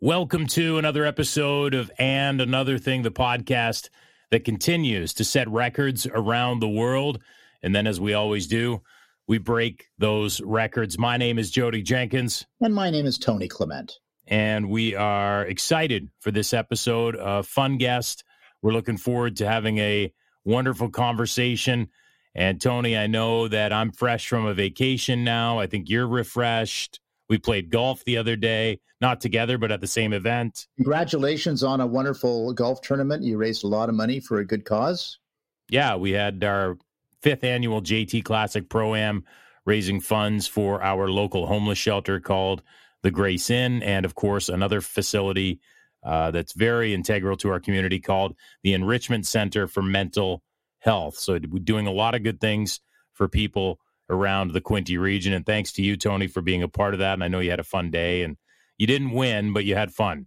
Welcome to another episode of And Another Thing, the podcast that continues to set records around the world. And then, as we always do, we break those records. My name is Jodie Jenkins. And my name is Tony Clement. And we are excited for this episode. A fun guest. We're looking forward to having a wonderful conversation. And Tony, I know that I'm fresh from a vacation now. I think you're refreshed. We played golf the other day, not together, but at the same event. Congratulations on a wonderful golf tournament. You raised a lot of money for a good cause. Yeah, we had our fifth annual JT Classic Pro Am raising funds for our local homeless shelter called the Grace Inn, and of course, another facility uh, that's very integral to our community called the Enrichment Center for Mental Health. So, doing a lot of good things for people around the Quinte region. And thanks to you, Tony, for being a part of that. And I know you had a fun day and you didn't win, but you had fun.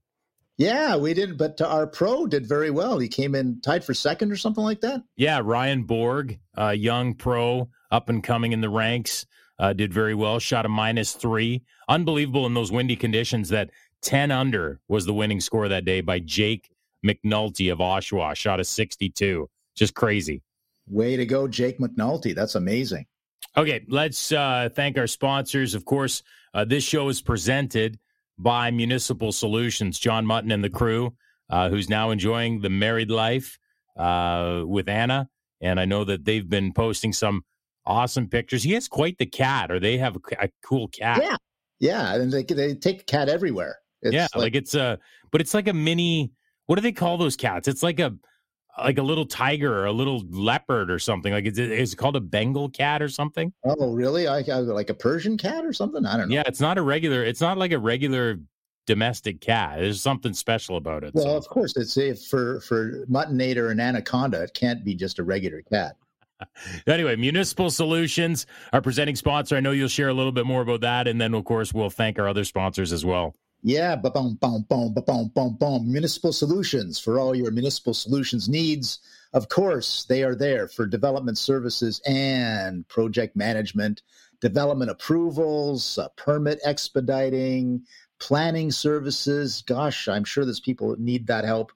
Yeah, we did, but our pro did very well. He came in tied for second or something like that. Yeah, Ryan Borg, a young pro, up and coming in the ranks, uh, did very well. Shot a minus three. Unbelievable in those windy conditions that 10 under was the winning score that day by Jake McNulty of Oshawa. Shot a 62. Just crazy. Way to go, Jake McNulty. That's amazing. Okay, let's uh, thank our sponsors. Of course, uh, this show is presented by Municipal Solutions. John Mutton and the crew, uh, who's now enjoying the married life uh, with Anna, and I know that they've been posting some awesome pictures. He has quite the cat, or they have a, a cool cat. Yeah, yeah, and they they take a cat everywhere. It's yeah, like, like it's a, but it's like a mini. What do they call those cats? It's like a like a little tiger or a little leopard or something. Like, is it, is it called a Bengal cat or something? Oh, really? I, I, like a Persian cat or something? I don't know. Yeah, it's not a regular. It's not like a regular domestic cat. There's something special about it. Well, so. of course, it's if for for muttonator and anaconda. It can't be just a regular cat. anyway, Municipal Solutions, our presenting sponsor. I know you'll share a little bit more about that, and then of course we'll thank our other sponsors as well. Yeah, ba-boom, boom, boom, boom, boom, boom. Municipal solutions for all your municipal solutions needs. Of course, they are there for development services and project management, development approvals, uh, permit expediting, planning services. Gosh, I'm sure there's people that need that help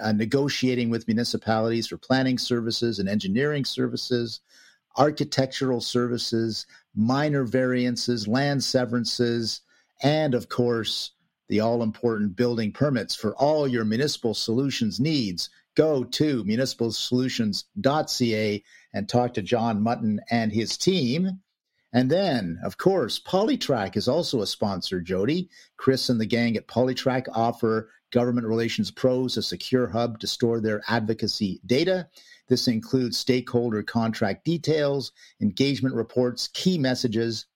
uh, negotiating with municipalities for planning services and engineering services, architectural services, minor variances, land severances, and of course, the all important building permits for all your municipal solutions needs, go to municipalsolutions.ca and talk to John Mutton and his team. And then, of course, PoliTraQ is also a sponsor, Jodie. Chris and the gang at PoliTraQ offer government relations pros a secure hub to store their advocacy data. This includes stakeholder contract details, engagement reports, key messages,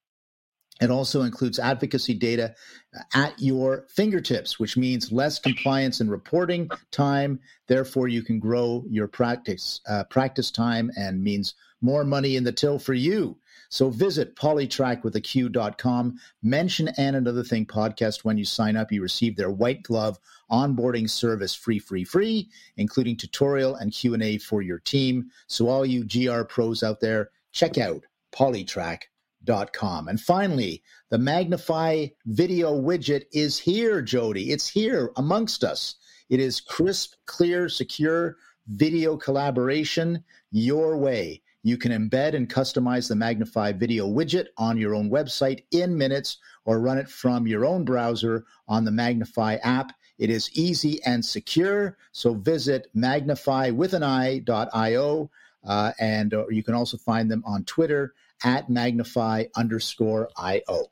it also includes advocacy data uh, at your fingertips, which means less compliance and reporting time. Therefore, you can grow your practice uh, practice time and means more money in the till for you. So visit polytrackwithaq.com. Mention and another thing podcast when you sign up. You receive their white glove onboarding service free, free, free, including tutorial and Q and A for your team. So all you GR pros out there, check out PoliTraQ Com. And finally, the Magnify video widget is here, Jodie. It's here amongst us. It is crisp, clear, secure video collaboration your way. You can embed and customize the Magnify video widget on your own website in minutes or run it from your own browser on the Magnify app. It is easy and secure. So visit magnifywithanI.io uh, and uh, you can also find them on Twitter at magnify underscore IO.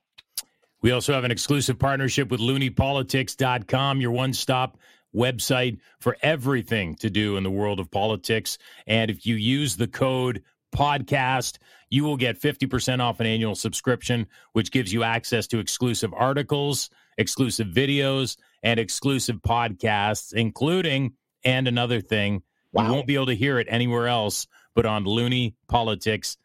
We also have an exclusive partnership with loonypolitics.com, your one stop website for everything to do in the world of politics. And if you use the code podcast, you will get 50% off an annual subscription, which gives you access to exclusive articles, exclusive videos, and exclusive podcasts, including and another thing. Wow. You won't be able to hear it anywhere else but on loonypolitics.com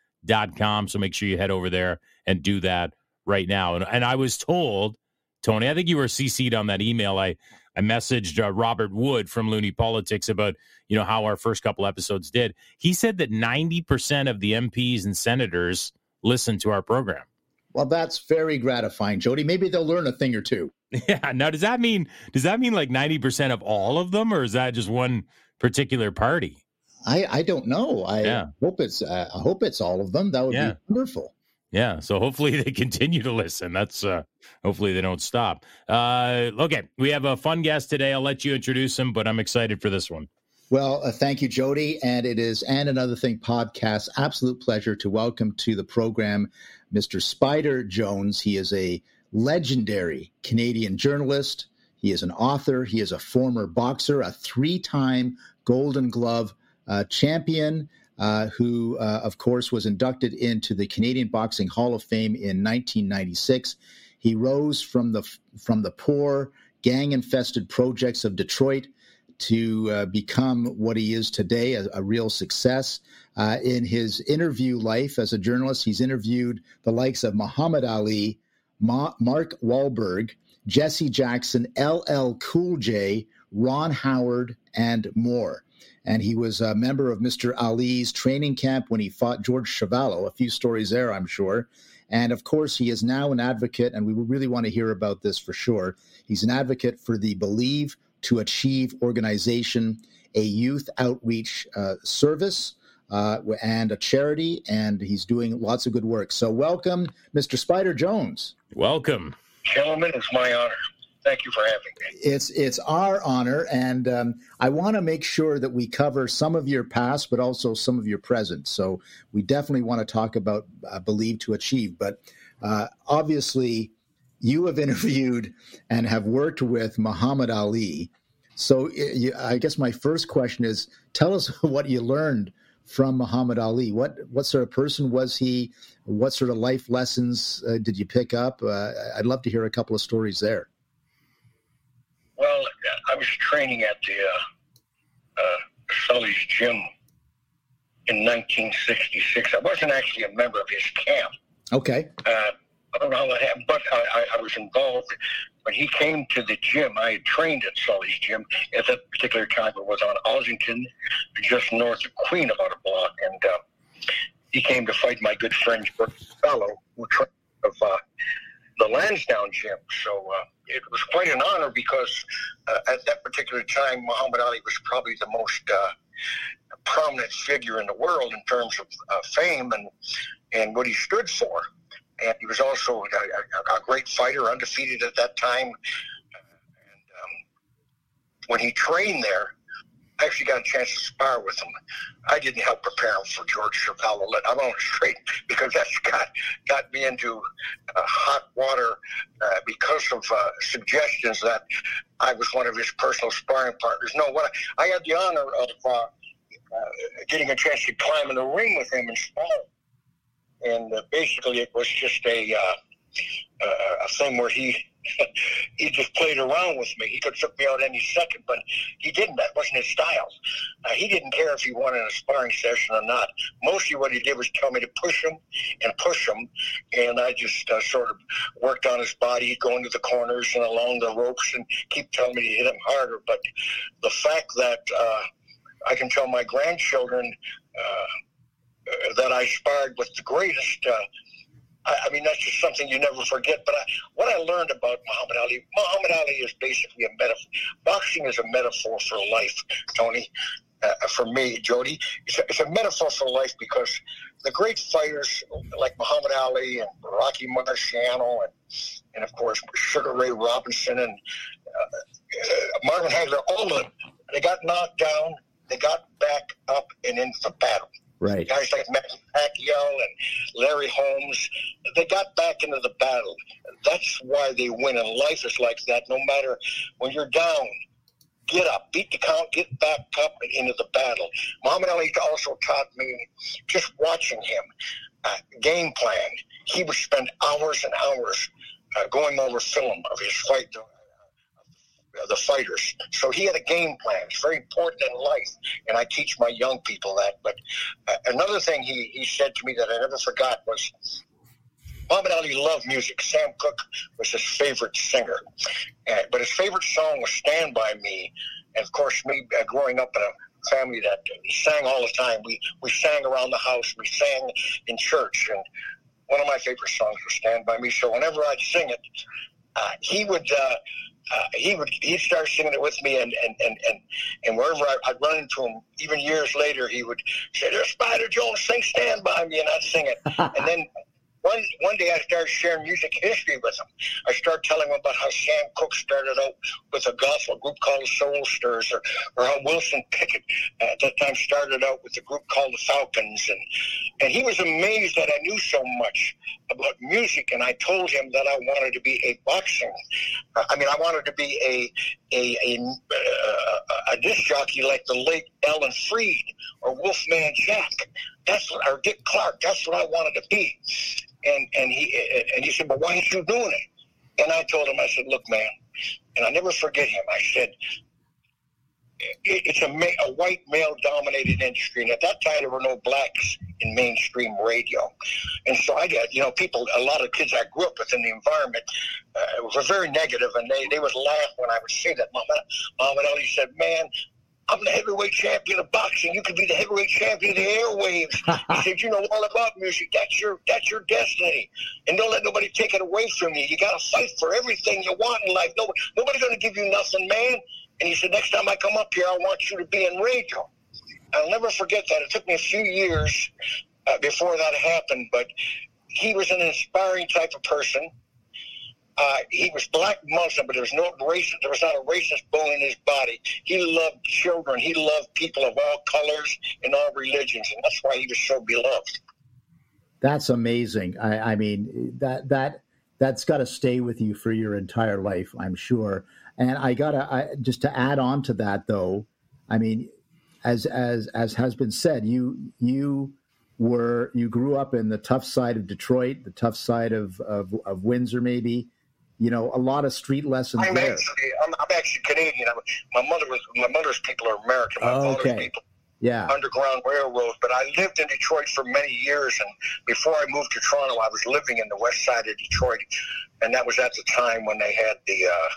com. So make sure you head over there and do that right now. And, and I was told, Tony, I think you were CC'd on that email. I, I messaged uh, Robert Wood from Loonie Politics about, you know, how our first couple episodes did. He said that 90% of the MPs and senators listen to our program. Well, that's very gratifying, Jodie. Maybe they'll learn a thing or two. Yeah. Now, does that mean does that mean like ninety percent of all of them, or is that just one particular party? I I don't know. I yeah. hope it's uh, I hope it's all of them. That would yeah. be wonderful. Yeah. So hopefully they continue to listen. That's uh hopefully they don't stop. Uh okay, we have a fun guest today. I'll let you introduce him, but I'm excited for this one. Well, uh, thank you, Jodie. And it is And Another Thing podcast. Absolute pleasure to welcome to the program Mr. Spider Jones. He is a legendary Canadian journalist. He is an author. He is a former boxer, a three time Golden Glove champion, uh, who, uh, of course, was inducted into the Canadian Boxing Hall of Fame in 1996. He rose from the from the poor, gang infested projects of Detroit to uh, become what he is today, a, a real success. Uh, in his interview life as a journalist, he's interviewed the likes of Muhammad Ali, Ma- Mark Wahlberg, Jesse Jackson, LL Cool J, Ron Howard, and more. And he was a member of Mr. Ali's training camp when he fought George Chuvalo. A few stories there, I'm sure. And of course, he is now an advocate, and we really want to hear about this for sure. He's an advocate for the Believe to Achieve organization, a youth outreach uh, service. Uh, and a charity, and he's doing lots of good work. So, welcome, Mr. Spider Jones. Welcome, gentlemen. It's my honor. Thank you for having me. It's it's our honor, and um, I want to make sure that we cover some of your past, but also some of your present. So, we definitely want to talk about uh, Believe to Achieve. But uh, obviously, you have interviewed and have worked with Muhammad Ali. So I guess my first question is tell us what you learned from Muhammad Ali. What what sort of person was he? What sort of life lessons uh, did you pick up? Uh, I'd love to hear a couple of stories there. I was training at the uh, uh Sully's gym in 1966. I wasn't actually a member of his camp. Okay. Uh, I don't know how that happened, but I, I, was involved. When he came to the gym, I had trained at Sully's gym at that particular time. It was on Ossington, just north of Queen, about a block. And uh, he came to fight my good friend Fellow, who trained of uh, the Lansdowne gym. So uh, it was quite an honor because uh, at that particular time, Muhammad Ali was probably the most uh, prominent figure in the world in terms of uh, fame and and what he stood for and he was also a, a, great fighter, undefeated at that time. And um, when he trained there, I actually got a chance to spar with him. I didn't help prepare him for George Chuvalo. I'm on straight because that's got got me into uh, hot water uh, because of uh, suggestions that I was one of his personal sparring partners. No, what I, I had the honor of uh, uh, getting a chance to climb in the ring with him and spar and uh, basically it was just a a thing where he he just played around with me. He could took me out any second, but he didn't. That wasn't his style. Uh, he didn't care if he won in a sparring session or not. Mostly, what he did was tell me to push him and push him, and I just uh, sort of worked on his body, going to the corners and along the ropes, and keep telling me to hit him harder. But the fact that uh, I can tell my grandchildren uh, that I sparred with the greatest. Uh, I, I, mean, that's just something you never forget. But I, what I learned about Muhammad Ali, Muhammad Ali is basically a metaphor. Boxing is a metaphor for life, Tony. Uh, for me, Jodie, it's a, it's a metaphor for life because the great fighters like Muhammad Ali and Rocky Marciano and, and of course Sugar Ray Robinson and uh, uh Marvin Hagler, all of them, they got knocked down, they got back up and into the battle. Right. Guys like Manny Pacquiao and Larry Holmes, they got back into the battle. That's why they win. And life is like that. No matter when you're down, get up, beat the count, get back up and into the battle. Muhammad Ali also taught me just watching him, uh, game plan. He would spend hours and hours uh, going over film of his fight the fighters. So he had a game plan. It's very important in life, and I teach my young people that. But uh, another thing he, he said to me that I never forgot was Muhammad Ali loved music. Sam Cooke was his favorite singer, uh, but his favorite song was "Stand by Me." And of course, me uh, growing up in a family that sang all the time, we we sang around the house, we sang in church, and one of my favorite songs was "Stand by Me." So whenever I'd sing it, uh, he would. Uh, he would he'd start singing it with me, and and and and, and wherever I, would run into him, even years later, he would say, "There's Spider Jones, sing Stand By Me," and I'd sing it. and then one one day I started sharing music history with him. I started telling him about how Sam Cooke started out with a gospel group called the Soul Stirrers, or, or how Wilson Pickett at that time started out with a group called the Falcons, and and he was amazed that I knew so much about music. And I told him that I wanted to be a boxing. Uh, I mean, I wanted to be a a a, uh, a disc jockey like the late Alan Freed or Wolfman Jack. That's what, or Dick Clark. That's what I wanted to be. And and he and he said, "But why aren't you doing it?" And I told him, I said, "Look, man," and I never forget him. I said, "It's a, ma- a white male-dominated industry, and at that time there were no blacks in mainstream radio, and so I got you know people. A lot of kids I grew up with in the environment uh, were very negative, and they they would laugh when I would say that. Mama, Muhammad Ali said, "Man, I'm the heavyweight champion of boxing. You could be the heavyweight champion of the airwaves. he said, you know all about music. That's your that's your destiny. And don't let nobody take it away from you. You gotta fight for everything you want in life. Nobody nobody's gonna give you nothing, man. And he said, next time I come up here, I want you to be in radio. I'll never forget that. It took me a few years uh, before that happened, but he was an inspiring type of person. Uh, he was black Muslim, but there was no racist. There was not a racist bone in his body. He loved children. He loved people of all colors and all religions, and that's why he was so beloved. That's amazing. I, I mean that that that's got to stay with you for your entire life, I'm sure. And I gotta I, just to add on to that, though. I mean, as as as has been said, you you were you grew up in the tough side of Detroit, the tough side of of, of Windsor, maybe you know, a lot of street lessons I'm there. Actually, I'm, I'm actually Canadian. I'm, my mother was my mother's people are American. My oh, okay. people yeah. Underground Railroad. But I lived in Detroit for many years, and before I moved to Toronto, I was living in the west side of Detroit, and that was at the time when they had the. Uh,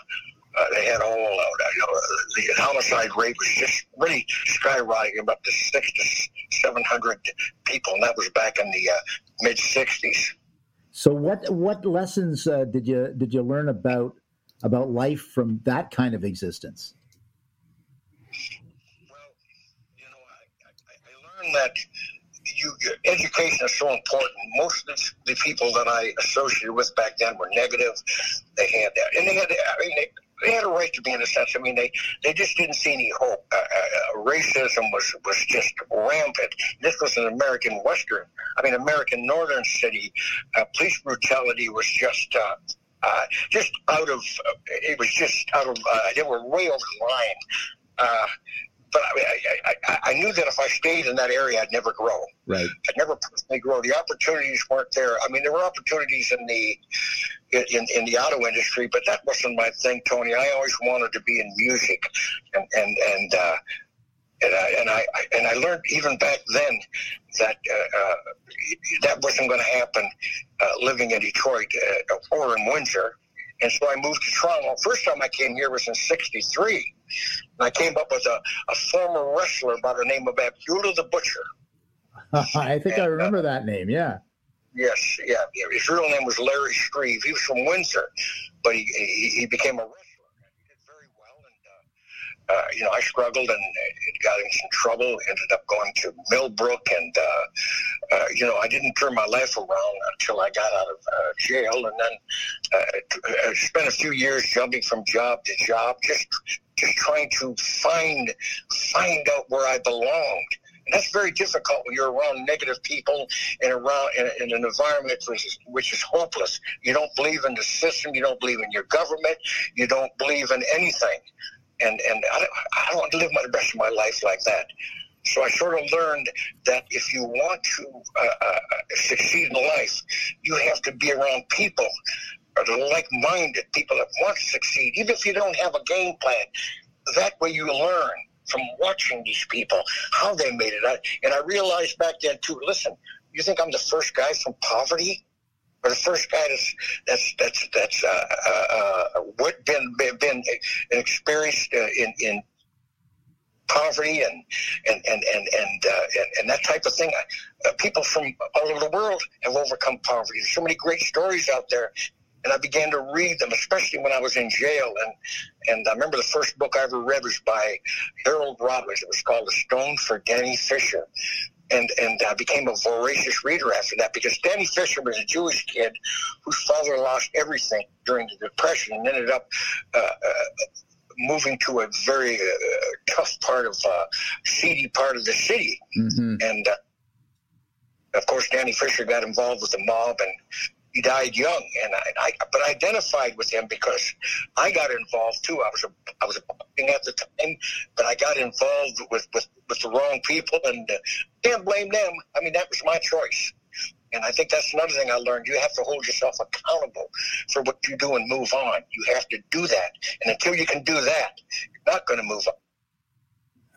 uh, they had all out. Uh, you know, the homicide rate was just really skyrocketing up to six to seven hundred people, and that was back in the uh, mid '60s. So what what lessons uh, did you did you learn about about life from that kind of existence? Well, you know, I, I, I learned that you, education is so important. Most of the, people that I associated with back then were negative. They had that, and they had. I mean, they, they had a right to be in a sense. I mean, they, they just didn't see any hope. Uh, uh, racism was, was just rampant. This was an American Western, I mean, American Northern city. Uh, police brutality was just, uh, uh, just out of, it was just out of, uh, they were way over the line but I, I, I, I, knew that if I stayed in that area, I'd never grow. Right. I'd never personally grow. The opportunities weren't there. I mean, there were opportunities in the in, in the auto industry, but that wasn't my thing, Tony. I always wanted to be in music, and and and. Uh, and I, and I and I learned even back then that uh, uh, that wasn't going to happen uh, living in Detroit uh, or in Windsor, and so I moved to Toronto. First time I came here was in '63, and I came up with a, a former wrestler by the name of Abdullah the Butcher. I think and, I uh, remember uh, that name. Yeah. Yes, yeah. His real name was Larry Shreve. He was from Windsor, but he he, he became a wrestler. He did very well, and uh, uh, you know I struggled and got in some trouble. Ended up going to Millbrook, and uh, uh, you know I didn't turn my life around until I got out of uh, jail, and then I spent a few years jumping from job to job, just just trying to find find out where I belonged. And that's very difficult when you're around negative people and around in, in, an environment which is, which is hopeless. You don't believe in the system. You don't believe in your government. You don't believe in anything. And and I don't, I don't want to live my, rest of my life like that. So I sort of learned that if you want to uh, uh, succeed in life, you have to be around people that are like-minded people that want to succeed, even if you don't have a game plan. That way, you learn from watching these people how they made it. and I realized back then too. Listen, you think I'm the first guy from poverty? or the first guy that's that's that's that's uh, uh, uh, been been, experienced uh, in in poverty and and and and and, uh, and, and, that type of thing. Uh, people from all over the world have overcome poverty. There's so many great stories out there and I began to read them, especially when I was in jail. And and I remember the first book I ever read was by Harold Robbins. It was called The Stone for Danny Fisher. And, and I became a voracious reader after that because Danny Fisher was a Jewish kid whose father lost everything during the Depression and ended up uh, uh, moving to a very uh, tough part of uh, seedy part of the city. Mm-hmm. And uh, of course, Danny Fisher got involved with the mob and died young, and I, I, but I identified with him because I got involved too. I was a, I was a at the time, but I got involved with with, with the wrong people, and uh, can't blame them. I mean, that was my choice. And I think that's another thing I learned. You have to hold yourself accountable for what you do and move on. You have to do that. And until you can do that, you're not going to move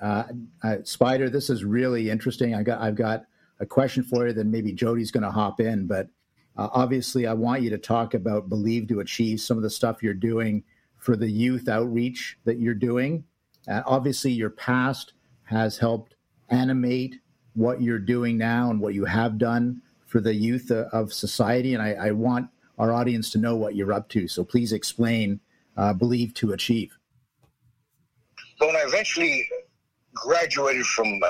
on. Uh, uh, Spider, this is really interesting. I got, I've got a question for you. Then maybe Jodie's going to hop in, but uh, obviously, I want you to talk about Believe to Achieve, some of the stuff you're doing for the youth outreach that you're doing. Uh, obviously, your past has helped animate what you're doing now and what you have done for the youth uh, of society. And I, I, want our audience to know what you're up to. So please explain uh, Believe to Achieve. When I eventually graduated from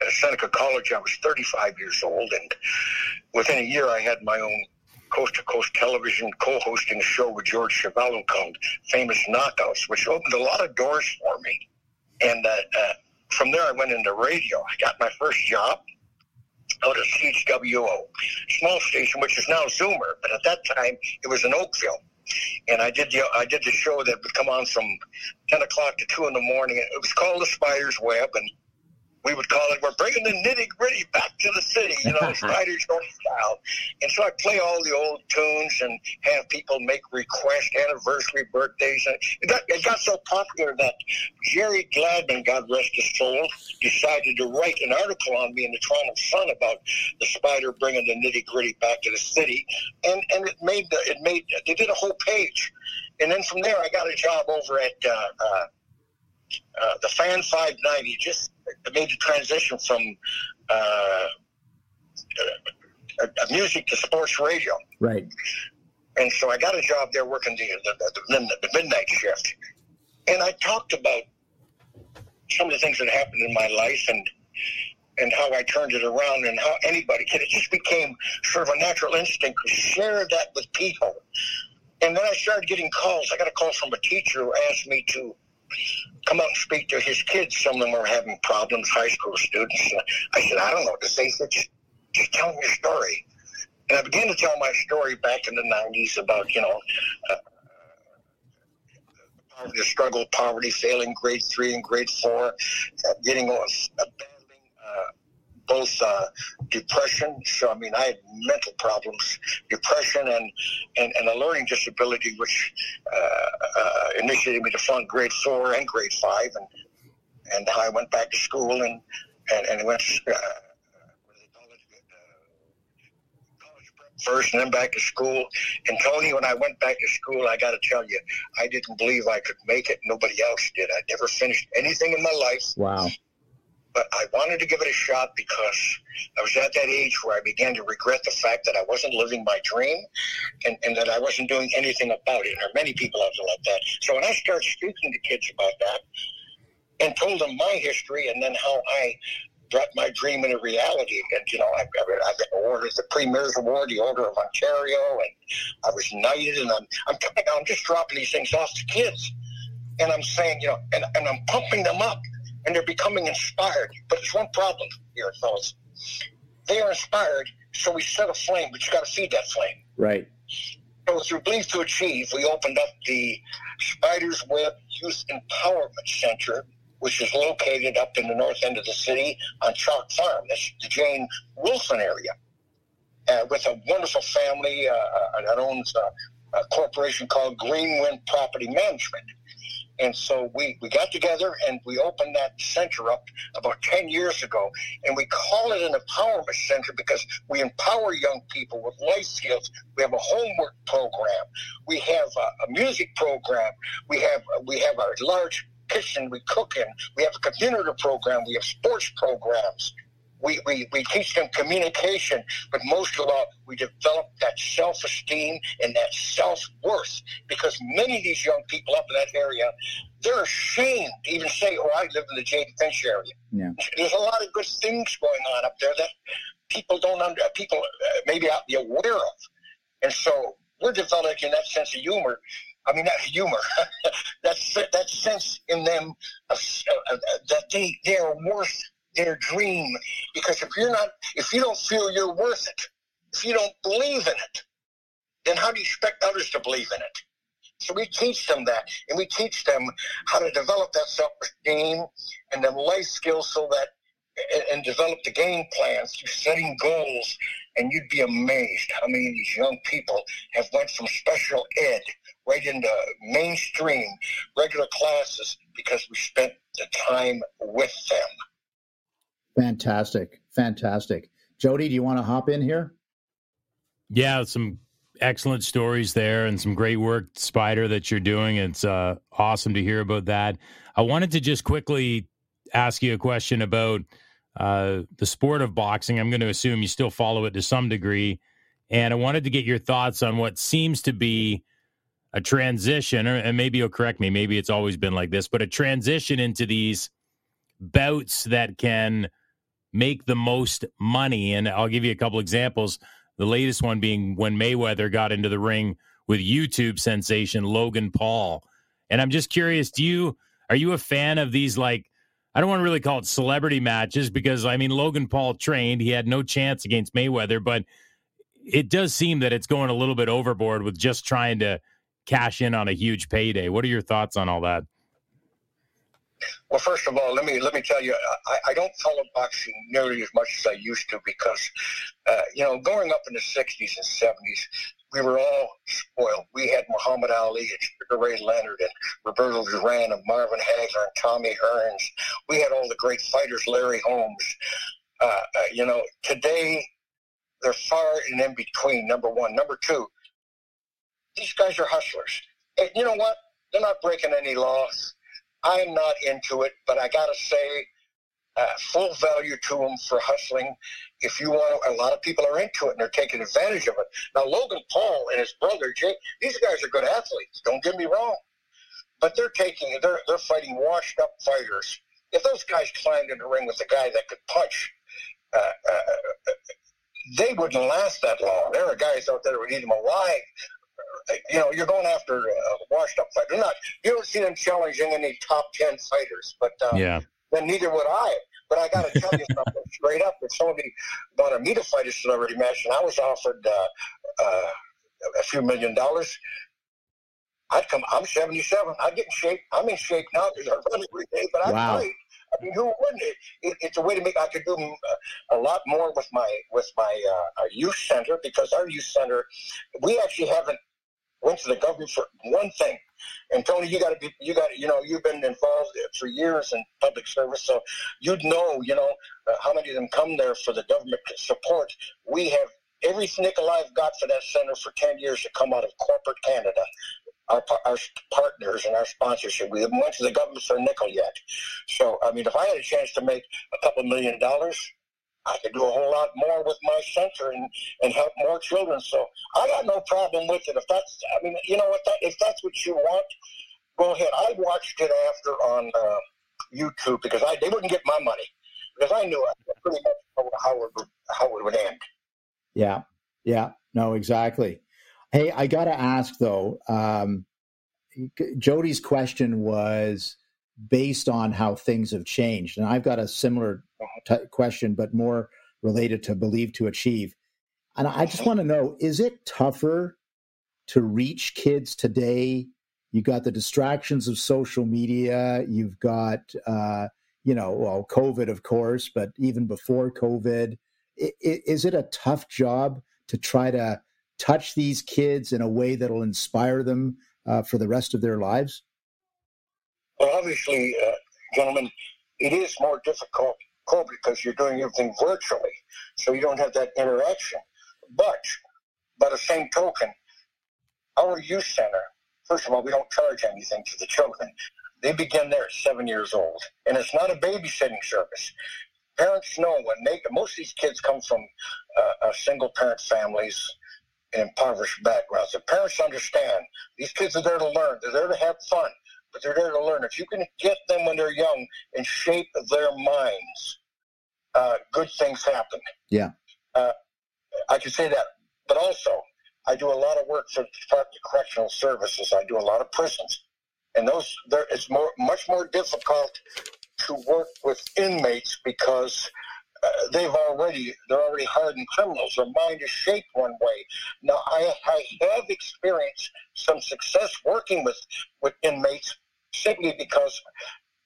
uh, Seneca College, I was 35 years old, and within a year, I had my own coast to coast television co-hosting show with George Chuvalo called Famous Knockouts, which opened a lot of doors for me. And uh, uh, from there, I went into radio. I got my first job out of CHWO, small station, which is now Zoomer, but at that time it was in Oakville. And I did the I did the show that would come on from ten o'clock to two in the morning. It was called The Spider's Web, and we would call it, we're bringing the nitty gritty back to the city, you know, Spider Jones style. And so I play all the old tunes and have people make requests, anniversary birthdays. And it got, it got so popular that Jerry Gladman, God rest his soul, decided to write an article on me in the Toronto Sun about the Spider bringing the nitty gritty back to the city. And, and it made, the, it made, they did a whole page. And then from there, I got a job over at, uh, uh, uh, the Fan 590 just made the transition from uh, music to sports radio. Right. And so I got a job there working the, the, the, the midnight shift. And I talked about some of the things that happened in my life and and how I turned it around and how anybody can. It just became sort of a natural instinct to share that with people. And then I started getting calls. I got a call from a teacher who asked me to come out and speak to his kids. Some of them were having problems, high school students. I said, I don't know what to say. Said, just, just tell me your story. And I began to tell my story back in the 90s about, you know, uh, the struggle, poverty, failing grade three and grade four, uh, getting uh, both uh, depression. So I mean, I had mental problems, depression, and and, and a learning disability, which uh, uh, initiated me to flunk grade four and grade five, and and I went back to school and and, and went. Uh, first and then back to school. And Tony, when I went back to school, I got to tell you, I didn't believe I could make it. Nobody else did. I never finished anything in my life. Wow but I wanted to give it a shot because I was at that age where I began to regret the fact that I wasn't living my dream and, and that I wasn't doing anything about it. And there are many people out there like that. So when I started speaking to kids about that and told them my history and then how I brought my dream into reality. And, you know, I've, I've I awarded the Premier's Award, the Order of Ontario, and I was knighted. And I'm, I'm, I'm just dropping these things off to kids. And I'm saying, you know, and, and I'm pumping them up and they're becoming inspired. But there's one problem here, fellas. They are inspired, so we set a flame, but you got to feed that flame. Right. So through Believe to Achieve, we opened up the Spiders Web Youth Empowerment Center, which is located up in the north end of the city on Chalk Farm. That's the Jane Wilson area, uh, with a wonderful family uh, uh that owns a, a corporation called Greenwin Property Management. And so we, we got together and we opened that center up about 10 years ago. And we call it an empowerment center because we empower young people with life skills. We have a homework program. We have a, a music program. We have, we have a large kitchen we cook in. We have a computer program. We have sports programs. We, we, we teach them communication, but most of all, we develop that self esteem and that self worth because many of these young people up in that area, they're ashamed to even say, Oh, I live in the Jane Finch area. Yeah. There's a lot of good things going on up there that people don't under, people uh, maybe not be aware of. And so we're developing that sense of humor. I mean, that humor, that that sense in them of, uh, uh, that they they are worth their dream. Because if you're not, if you don't feel you're worth it, if you don't believe in it, then how do you expect others to believe in it? So we teach them that, and we teach them how to develop that self-esteem and then life skills so that and develop the game plans through setting goals. And you'd be amazed how many of these young people have went from special ed right into mainstream regular classes because we spent the time with them. Fantastic. Fantastic. Jodie, do you want to hop in here? Yeah, some excellent stories there and some great work, Spider, that you're doing. It's uh, awesome to hear about that. I wanted to just quickly ask you a question about uh, the sport of boxing. I'm going to assume you still follow it to some degree. And I wanted to get your thoughts on what seems to be a transition, and maybe you'll correct me, maybe it's always been like this, but a transition into these bouts that can make the most money. And I'll give you a couple examples. The latest one being when Mayweather got into the ring with YouTube sensation Logan Paul. And I'm just curious, do you are you a fan of these like I don't want to really call it celebrity matches because I mean Logan Paul trained, he had no chance against Mayweather, but it does seem that it's going a little bit overboard with just trying to cash in on a huge payday. What are your thoughts on all that? Well, first of all, let me let me tell you, I, I don't follow boxing nearly as much as I used to because, uh, you know, growing up in the '60s and '70s, we were all spoiled. We had Muhammad Ali and Sugar Ray Leonard and Roberto Duran and Marvin Hagler and Tommy Hearns. We had all the great fighters, Larry Holmes. Uh, uh, you know, today they're far and in between. Number one, number two, these guys are hustlers. And you know what? They're not breaking any laws I'm not into it, but I got to say, uh, full value to them for hustling. If you want, a lot of people are into it and they're taking advantage of it. Now, Logan Paul and his brother Jake, these guys are good athletes. Don't get me wrong, but they're taking, they're they're fighting washed up fighters. If those guys climbed in the ring with a guy that could punch, uh, uh, they wouldn't last that long. There are guys out there who would eat them alive you know, you're going after uh, washed up fighters. Not, you don't see them challenging any top 10 fighters, but uh, yeah. then neither would I. But I got to tell you something straight up. If somebody wanted me to fight a celebrity match and I was offered uh, uh, a few million dollars, I'd come. I'm 77. I'd get in shape. I'm in shape now because I run every day, but I'd wow. fight. I mean, who wouldn't? It, it, it's a way to make. I could do a lot more with my with my uh, youth center because our youth center, we actually haven't went to the government for one thing. And Tony, you got to be, you got, you know, you've been involved for years in public service, so you'd know, you know, uh, how many of them come there for the government support. We have every nickel I've got for that center for 10 years to come out of corporate Canada. Our, our partners and our sponsorship. We haven't went to the government for a nickel yet. So, I mean, if I had a chance to make a couple million dollars, I could do a whole lot more with my center and, and help more children. So I got no problem with it. If that's, I mean, you know what, that, if that's what you want, go ahead. I watched it after on uh, YouTube because I they wouldn't get my money because I knew pretty much how it would, how it would end. Yeah, yeah, no, exactly. Hey, I got to ask though. Um, Jodie's question was based on how things have changed, and I've got a similar question, but more related to believe to achieve. And I just want to know is it tougher to reach kids today? You got the distractions of social media, you've got, uh, you know, well, COVID, of course, but even before COVID, is it a tough job to try to touch these kids in a way that'll inspire them uh, for the rest of their lives? Well, obviously, uh, gentlemen, it is more difficult because you're doing everything virtually, so you don't have that interaction. But by the same token, our youth center, first of all, we don't charge anything to the children. They begin there at seven years old, and it's not a babysitting service. parents know when they most of these kids come from uh, uh, single parent families and impoverished backgrounds. The parents understand these kids are there to learn. They're there to have fun, but they're there to learn. If you can get them when they're young and shape their minds, uh, good things happen. Yeah, uh, I can say that. But also, I do a lot of work for the Department of Correctional Services. I do a lot of prisons, and those there it's more much more difficult to work with inmates because uh, they've already they're already hardened criminals. Their mind is shaped one way. Now I, I have experienced some success working with with inmates simply because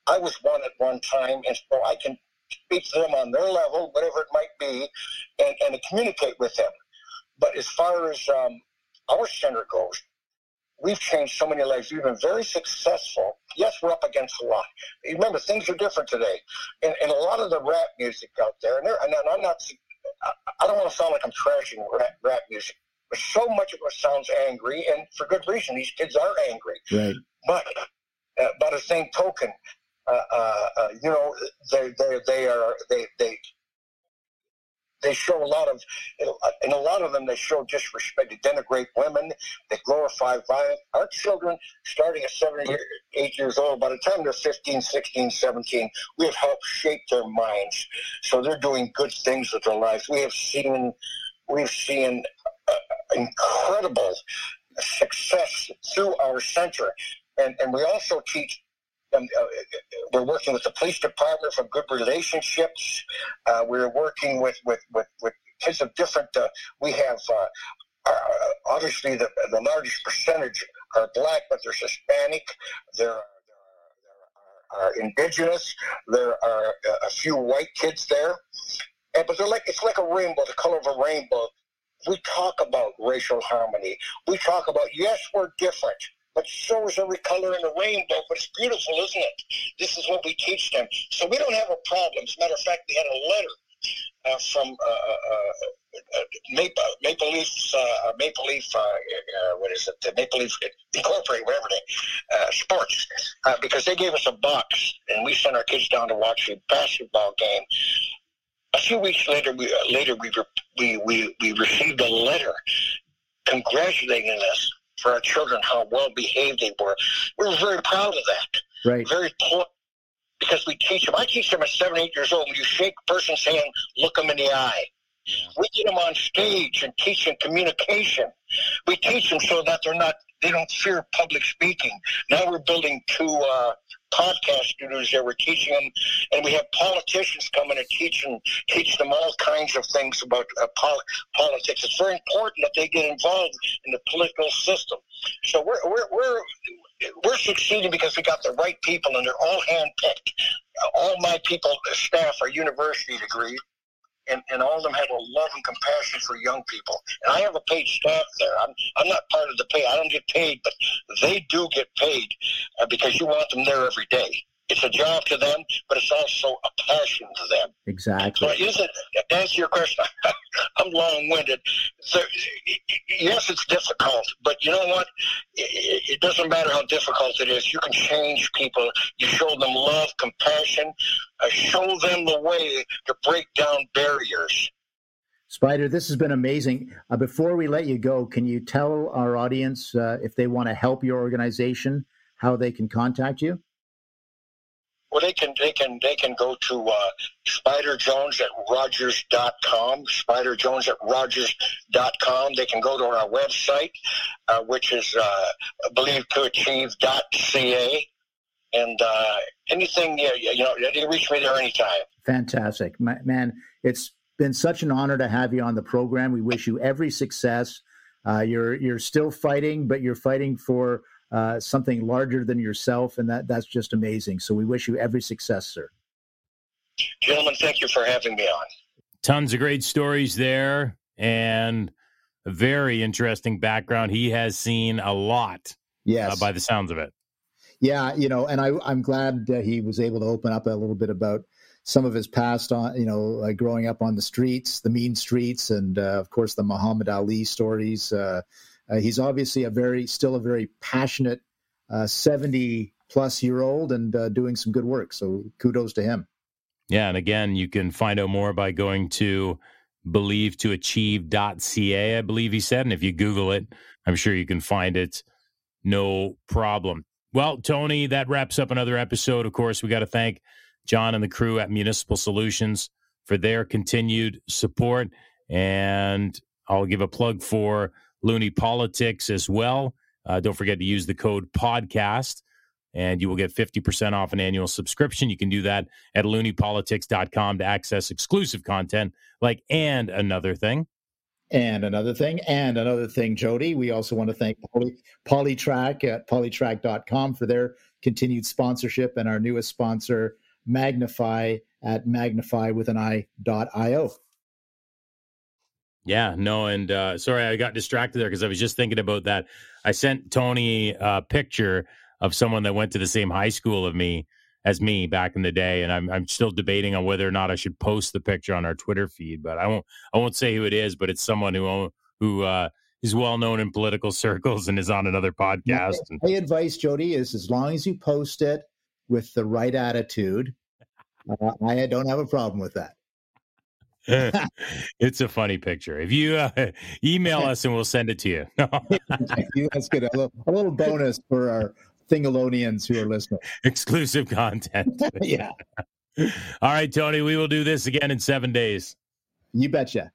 I was one at one time, and so I can speak to them on their level, whatever it might be, and, and to communicate with them. But as far as um, our center goes, we've changed so many lives. We've been very successful. Yes, we're up against a lot. Remember, things are different today. And, and a lot of the rap music out there, and, and I'm not, I don't want to sound like I'm trashing rap, rap music, but so much of it sounds angry, and for good reason. These kids are angry. Right. But uh, by the same token, Uh, uh, uh, you know, they, they, they are, they, they, they show a lot of, in a lot of them, they show disrespect. They denigrate women. They glorify violence. Our children, starting at seven, year, eight years old, by the time they're 15, 16, 17, we have helped shape their minds. So they're doing good things with their lives. We have seen, we've seen uh, incredible success through our center. And, and we also teach um, uh, we're working with the police department for good relationships. Uh, we're working with, with, with, with kids of different, uh, we have uh, uh, obviously the, the largest percentage are black, but there's Hispanic, there are, indigenous, there are a few white kids there. And, but they're like, it's like a rainbow, the color of a rainbow. We talk about racial harmony. We talk about, yes, we're different but so is every color in the rainbow. But it's beautiful, isn't it? This is what we teach them. So we don't have a problem. As a matter of fact, we had a letter uh, from uh, uh, uh Maple, Maple Leaf, uh, Maple Leaf, uh, what is it? The Maple Leaf Incorporated, whatever they, sports, because they gave us a box and we sent our kids down to watch a basketball game. A few weeks later, we later we, we we we received a letter congratulating us for our children how well behaved they were. We were very proud of that. Right. Very pl- because we teach them. I teach them at seven, eight years old. When you shake a person's hand, look them in the eye. We get them on stage and teach them communication. We teach them so that they're not they don't fear public speaking. Now we're building two uh, podcast studios there. We're teaching them, and we have politicians coming and teaching teach them all kinds of things about uh, pol- politics. It's very important that they get involved in the political system. So we're we're we're we're succeeding because we got the right people, and they're all handpicked. All my people, staff, are university degrees and, and all of them have a love and compassion for young people. And I have a paid staff there. I'm, I'm not part of the pay. I don't get paid, but they do get paid uh, because you want them there every day. It's a job to them, but it's also a passion to them. Exactly. So is it, to answer your question, I'm long-winded. So, yes, it's difficult, but you know what? It, it doesn't matter how difficult it is. You can change people. You show them love, compassion. Uh, show them the way to break down barriers. Spider, this has been amazing. Uh, before we let you go, can you tell our audience uh, if they want to help your organization, how they can contact you? Well, they can they can they can go to uh, Spider Jones at Rogers.com, Spider Jones at Rogers.com. They can go to our website, uh, which is uh, achieve.ca. And uh, anything, you, you know, you can reach me there anytime. Fantastic. Man, it's been such an honor to have you on the program. We wish you every success. Uh, you're you're still fighting, but you're fighting for uh, something larger than yourself, and that that's just amazing. So we wish you every success, sir. Gentlemen, thank you for having me on. Tons of great stories there, and a very interesting background. He has seen a lot. Uh, yes, uh, by the sounds of it. Yeah, you know, and I, I'm glad uh, he was able to open up a little bit about some of his past on, you know, uh, growing up on the streets, the mean streets, and uh, of course the Muhammad Ali stories. Uh, uh, he's obviously a very, still a very passionate uh, 70 plus year old and uh, doing some good work. So kudos to him. Yeah, and again, you can find out more by going to believe to achieve.ca, I believe he said. And if you Google it, I'm sure you can find it. No problem. Well, Tony, that wraps up another episode. Of course, we got to thank John and the crew at Municipal Solutions for their continued support. And I'll give a plug for Loonie Politics as well. Uh, don't forget to use the code podcast and you will get 50% off an annual subscription. You can do that at looneypolitics.com to access exclusive content like and another thing. And another thing, and another thing, Jodie. We also want to thank Poly, PoliTraQ at politraq.com for their continued sponsorship and our newest sponsor, Magnify at magnify with an i.io. Yeah, no, and uh, sorry, I got distracted there because I was just thinking about that. I sent Tony a picture of someone that went to the same high school of me as me back in the day, and I'm I'm still debating on whether or not I should post the picture on our Twitter feed. But I won't I won't say who it is, but it's someone who who uh, is well known in political circles and is on another podcast. My, my advice, Jodie, is as long as you post it with the right attitude, uh, I don't have a problem with that. it's a funny picture. If you uh, email us and we'll send it to you. That's good. A little, a little bonus for our Thingalonians who are listening. Exclusive content. yeah. All right, Tony, we will do this again in seven days. You betcha.